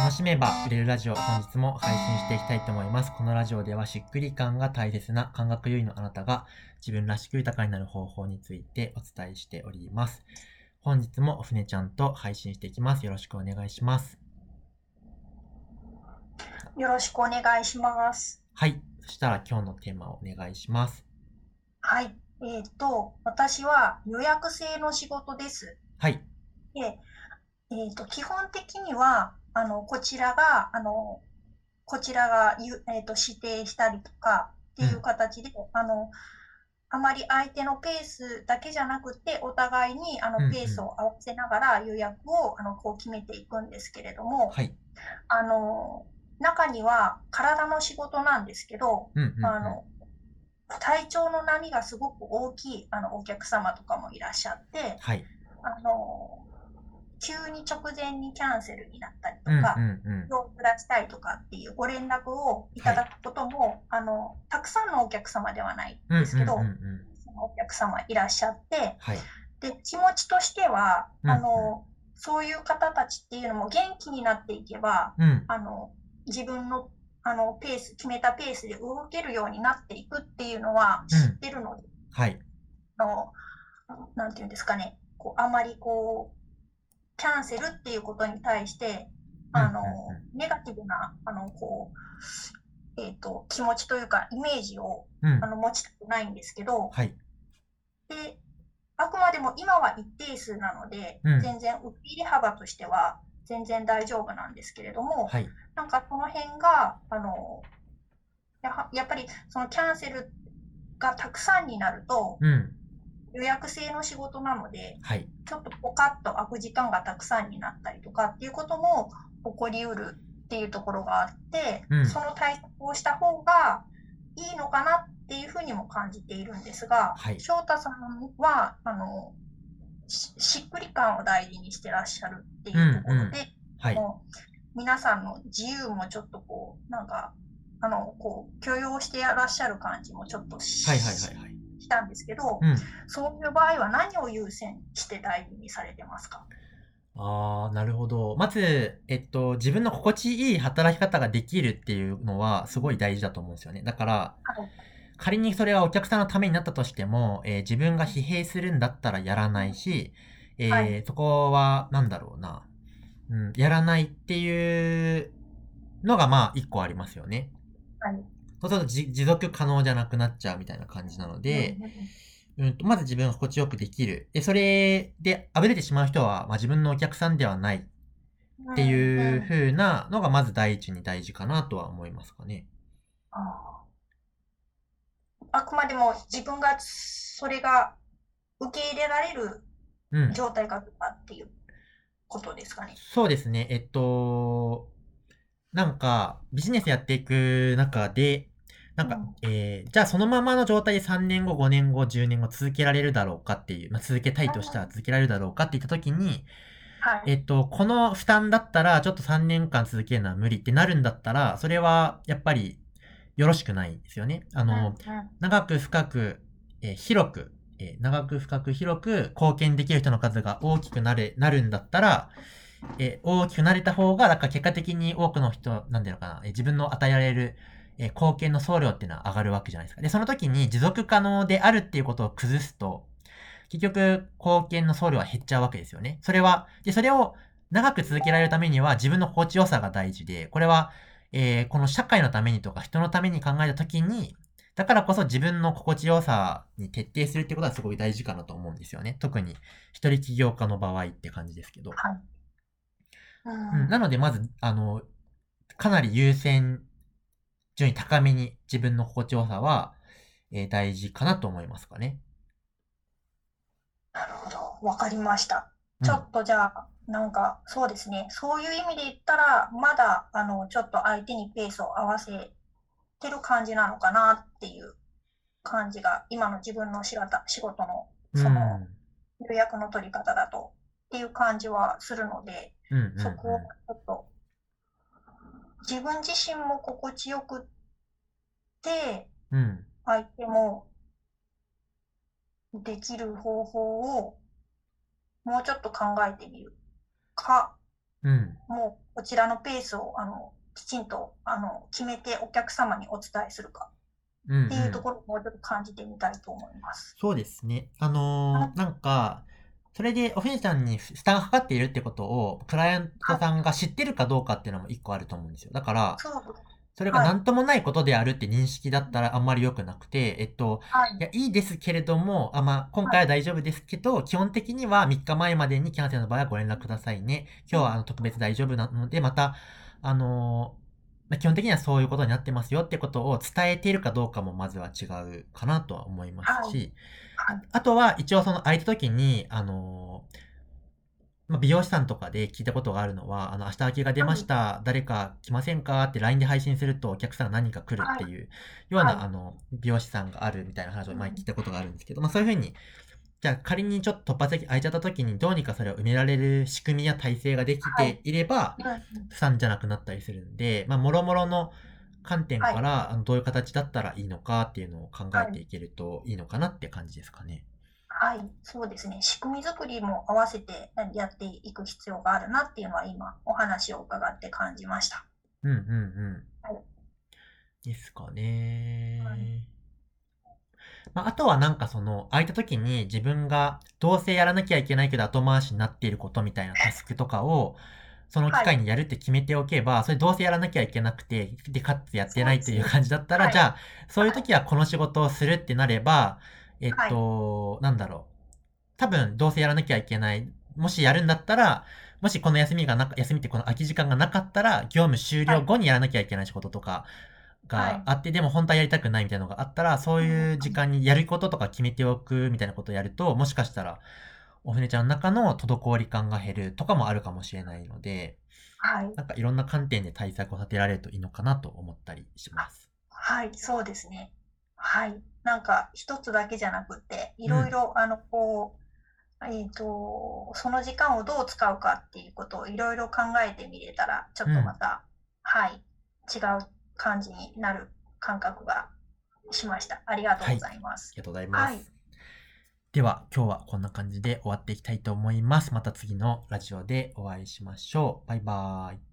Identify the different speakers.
Speaker 1: 楽しめば売れるラジオ本日も配信していきたいと思います。このラジオではしっくり感が大切な感覚優位のあなたが自分らしく豊かになる方法についてお伝えしております。本日もお船ちゃんと配信していきます。よろしくお願いします。
Speaker 2: よろしくお願いします。
Speaker 1: はい。そしたら今日のテーマをお願いします。
Speaker 2: はい。えっ、と、私は予約制の仕事です。
Speaker 1: はい。
Speaker 2: で、えっ、と、基本的には、あの、こちらが、あの、こちらがゆ、えっ、と、指定したりとかっていう形で、あの、あまり相手のペースだけじゃなくて、お互いにあ
Speaker 1: うんうん
Speaker 2: のペースを合わせながら予約をあのこう決めていくんですけれども、
Speaker 1: はい。
Speaker 2: あの、中には体の仕事なんですけど、
Speaker 1: うんうん、うん。
Speaker 2: あの、体調の波がすごく大きいあのお客様とかもいらっしゃって、
Speaker 1: はい。
Speaker 2: あの、急に直前にキャンセルになったりと
Speaker 1: うん
Speaker 2: か、を出したいとかっていうご連絡をいただくことも、あの、たくさんのお客様ではないんですけど、お客様いらっしゃって、
Speaker 1: はい。
Speaker 2: で、気持ちとしては、
Speaker 1: うん
Speaker 2: あの、そういう方たちっていうのも元気になっていけば、
Speaker 1: うん。
Speaker 2: あの、自分の、あの、ペース、決めたペースで動けるようになっていくっていうのは知ってるので、
Speaker 1: はい。
Speaker 2: あの、なんていうんですかね、こう、あまりこう、キャンセルっていうことに対して、あのネガティブな、あの、こう、えっと、気持ちというか、イメージを、
Speaker 1: うん
Speaker 2: あ。の、持ちたくないんですけど、
Speaker 1: はい。
Speaker 2: で、あくまでも今は一定数なので、
Speaker 1: うん
Speaker 2: 全然受け入れ幅としては全然大丈夫なんですけれども、
Speaker 1: はい。
Speaker 2: なんかその辺が、あの、やはやっぱりそのキャンセルがたくさんになると、
Speaker 1: うん。
Speaker 2: 予約制の仕事なので、
Speaker 1: はい。
Speaker 2: ちょっとポカッと開く時間がたくさんになったりとかっていうことも起こりうるっていうところがあって、
Speaker 1: うん
Speaker 2: その対策をした方がいいのかなっていうふうにも感じているんですが、
Speaker 1: はい
Speaker 2: 翔太さんは、あの、ししっくり感を大事にしてらっしゃるっていうところで、
Speaker 1: はい。
Speaker 2: もう皆さんの自由もちょっとこう、なんか、あの、こう、許容してらっしゃる感じもちょっとし,、
Speaker 1: はいはいはいはい。
Speaker 2: たんですけど、
Speaker 1: うん。
Speaker 2: そういう場合は何を優先して大事にされてますか？
Speaker 1: ああ、なるほど。まず、えっと、自分の心地いい働き方ができるっていうのはすごい大事だと思うんですよね。だから、
Speaker 2: はい
Speaker 1: 仮にそれがお客さんのためになったとしても、えー自分が疲弊するんだったらやらないし、えー
Speaker 2: はい
Speaker 1: そこは、なんだろうな、うん、やらないっていうのが、まあ、一個ありますよね。
Speaker 2: はい
Speaker 1: そうするとじ持続可能じゃなくなっちゃうみたいな感じなので、うんと、まず自分が心地よくできる。で、それで、あぶれてしまう人は、まあ、自分のお客さんではないっていう風なのがまず第一に大事かなとは思いますかね。
Speaker 2: ああくまでも自分がそれが受け入れられる
Speaker 1: うん。
Speaker 2: 状態かとかっていうことですかね。
Speaker 1: そうですね。えっと、なんか、ビジネスやっていく中で、なんか、
Speaker 2: うん
Speaker 1: えーじゃあそのままの状態で3年後、5年後、10年後続けられるだろうかっていう、まあ、続けたいとしたら続けられるだろうかって言った時に、
Speaker 2: はい。
Speaker 1: えっと、この負担だったら、ちょっと3年間続けるのは無理ってなるんだったら、それは、やっぱり、よろしくないんですよね。あの、長く深く、えー広く、えー長く深く広く貢献できる人の数が大きくなれ、なるんだったら、えー大きくなれた方が、だから結果的に多くの人、なんていうのかな、えー自分の与えられる、えー貢献の総量っていうのは上がるわけじゃないですか。で、その時に持続可能であるっていうことを崩すと、結局、貢献の総量は減っちゃうわけですよね。それは、で、それを長く続けられるためには自分の心地よさが大事で、これは、えーこの社会のためにとか人のために考えた時に、だからこそ自分の心地よさに徹底するってことはすごい大事かなと思うんですよね。特に一人起業家の場合って感じですけど。
Speaker 2: はい。う
Speaker 1: うんん、なのでまず、あの、かなり優先順位高めに自分の心地よさは、えー大事かなと思いますかね。
Speaker 2: なるほど。わかりました。
Speaker 1: うん
Speaker 2: ちょっとじゃあ、なんか、そうですね。そういう意味で言ったら、まだ、あの、ちょっと相手にペースを合わせてる感じなのかなっていう感じが、今の自分の仕事仕事の、その、予約の取り方だと、っていう感じはするので、
Speaker 1: うん、うん、うんうん
Speaker 2: そこをちょっと、自分自身も心地よくって、
Speaker 1: うん。
Speaker 2: 相手もできる方法をもうちょっと考えてみるか
Speaker 1: うん。
Speaker 2: もうこちらのペースをあのきちんとあの決めてお客様にお伝えするか
Speaker 1: うん、
Speaker 2: っていうところをもうちょっと感じてみたいと思います。
Speaker 1: そうですね。あのーなんか、それで、おふねちゃんに負担がかかっているってことを、クライアントさんが知ってるかどうかっていうのも一個あると思うんですよ。だから、それが何ともないことであるって認識だったらあんまり良くなくて、えっと、
Speaker 2: はい。
Speaker 1: いや、いいですけれども、あ、まあ、今回は大丈夫ですけど、基本的には3日前までにキャンセルの場合はご連絡くださいね。今日はあの特別大丈夫なので、また、あのーまあ、基本的にはそういうことになってますよってことを伝えているかどうかもまずは違うかなとは思いますし、
Speaker 2: はい
Speaker 1: あとは一応その空いた時に、あのーまあ、美容師さんとかで聞いたことがあるのは、あの、明日空きが出ました、誰か来ませんかって LINE で配信するとお客さんが何人か来るっていうような、
Speaker 2: はい。
Speaker 1: あの、美容師さんがあるみたいな話を前に聞いたことがあるんですけど、まあそういうふうに、じゃあ仮にちょっと突発的に空いちゃった時にどうにかそれを埋められる仕組みや体制ができてい。れば、
Speaker 2: うん。
Speaker 1: 負担じゃなくなったりするんで、まあ、もろもろの観点から、あのどういう形だったらいいのかっていうのを考えていけるといいのかなって感じですかね。
Speaker 2: はい、そうですね。仕組み作りも合わせてやっていく必要があるなっていうのは今お話を伺って感じました。
Speaker 1: うんうんうん
Speaker 2: はい。
Speaker 1: ですかね
Speaker 2: はい。
Speaker 1: まあ、あとはなんかその、空いた時に自分がどうせやらなきゃいけないけど後回しになっていることみたいなタスクとかを、その機会にやるって決めておけば、それどうせやらなきゃいけなくて、で、かつやってないという感じだったら、
Speaker 2: はい。
Speaker 1: じゃあ、そういう時はこの仕事をするってなれば、えっと、なんだろう。多分、どうせやらなきゃいけない。もしやるんだったら、もしこの休みがなか、休みってこの空き時間がなかったら、業務終了後にやらなきゃいけない仕事とかがあって、でも本当はやりたくないみたいなのがあったら、そういう時間にやることとか決めておくみたいなことをやると、もしかしたら、お船ちゃんの中の滞り感が減るとかもあるかもしれないので、
Speaker 2: はい、
Speaker 1: なんかいろんな観点で対策を立てられるといいのかなと思ったりします。
Speaker 2: はい、そうですね。はい、なんか一つだけじゃなくて、いろいろ、あの、こう、えっ、と、その時間をどう使うかっていうことをいろいろ考えてみれたら、ちょっとまた、はい、違う感じになる感覚がしました。ありがとうございます
Speaker 1: あ。りがとうございます。
Speaker 2: はい
Speaker 1: では、今日はこんな感じで終わっていきたいと思います。また次のラジオでお会いしましょう。バイバーイ。